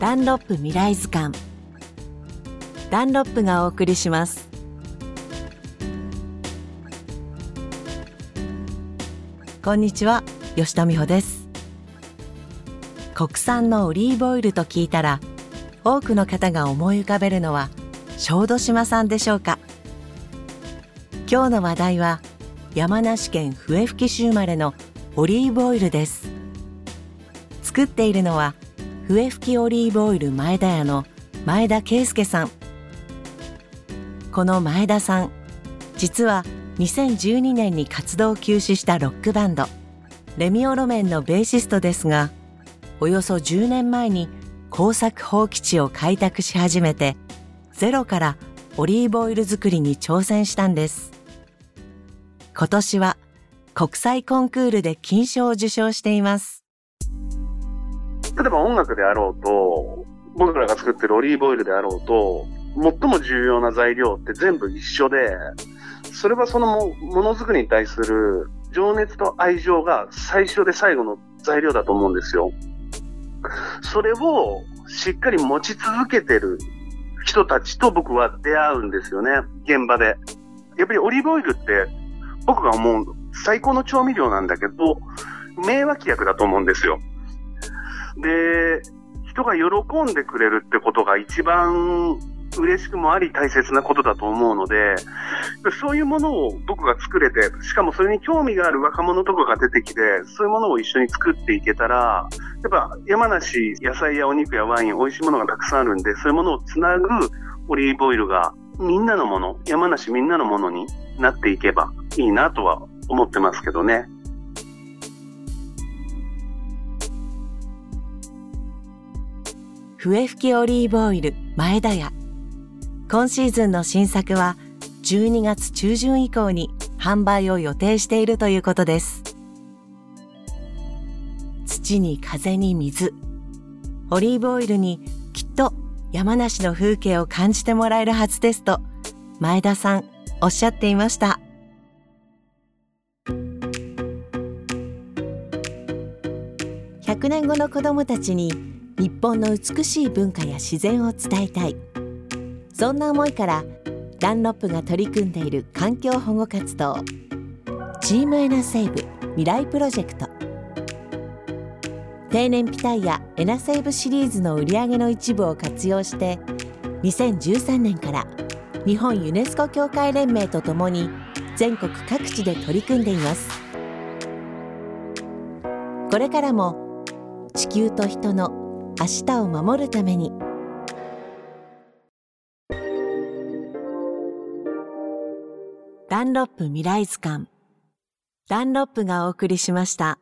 ダンロップ未来図鑑。ダンロップがお送りします。こんにちは吉田美穂です。国産のオリーブオイルと聞いたら多くの方が思い浮かべるのは小豆島産でしょうか。今日の話題は山梨県笛吹市生まれのオリーブオイルです。作っているのは笛吹オリーブオイル前田屋の前田圭介さん。この前田さん実は2012年に活動を休止したロックバンドレミオロメンのベーシストですがおよそ10年前に耕作放棄地を開拓し始めてゼロからオリーブオイル作りに挑戦したんです。今年は国際コンクールで金賞を受賞しています。例えば音楽であろうと、僕らが作ってるオリーブオイルであろうと、最も重要な材料って全部一緒で、それはそのもものづくりに対する情熱と愛情が最初で最後の材料だと思うんですよ。それをしっかり持ち続けてる人たちと僕は出会うんですよね、現場で。やっぱりオリーブオイルって僕が思う最高の調味料なんだけど、名脇役だと思うんですよ。で、人が喜んでくれるってことが一番嬉しくもあり大切なことだと思うので、そういうものを僕が作れて、しかもそれに興味がある若者とかが出てきて、そういうものを一緒に作っていけたら、やっぱ山梨、野菜やお肉やワイン、美味しいものがたくさんあるんで、そういうものをつなぐオリーブオイルがみんなのもの、山梨みんなのものになっていけばいいなとは思ってますけどね。笛吹きオリーブオイル前田屋。今シーズンの新作は12月中旬以降に販売を予定しているということです。土に風に水。オリーブオイルにきっと山梨の風景を感じてもらえるはずですと前田さんおっしゃっていました。100年後の子どもたちに日本の美しい文化や自然を伝えたい。そんな思いからダンロップが取り組んでいる環境保護活動チームエナセーブ未来プロジェクト定年ピタイヤエナセーブシリーズの売り上げの一部を活用して2013年から日本ユネスコ協会連盟とともに全国各地で取り組んでいます。これからも地球と人の明日を守るためにダンロップ未来図鑑ダンロップがお送りしました。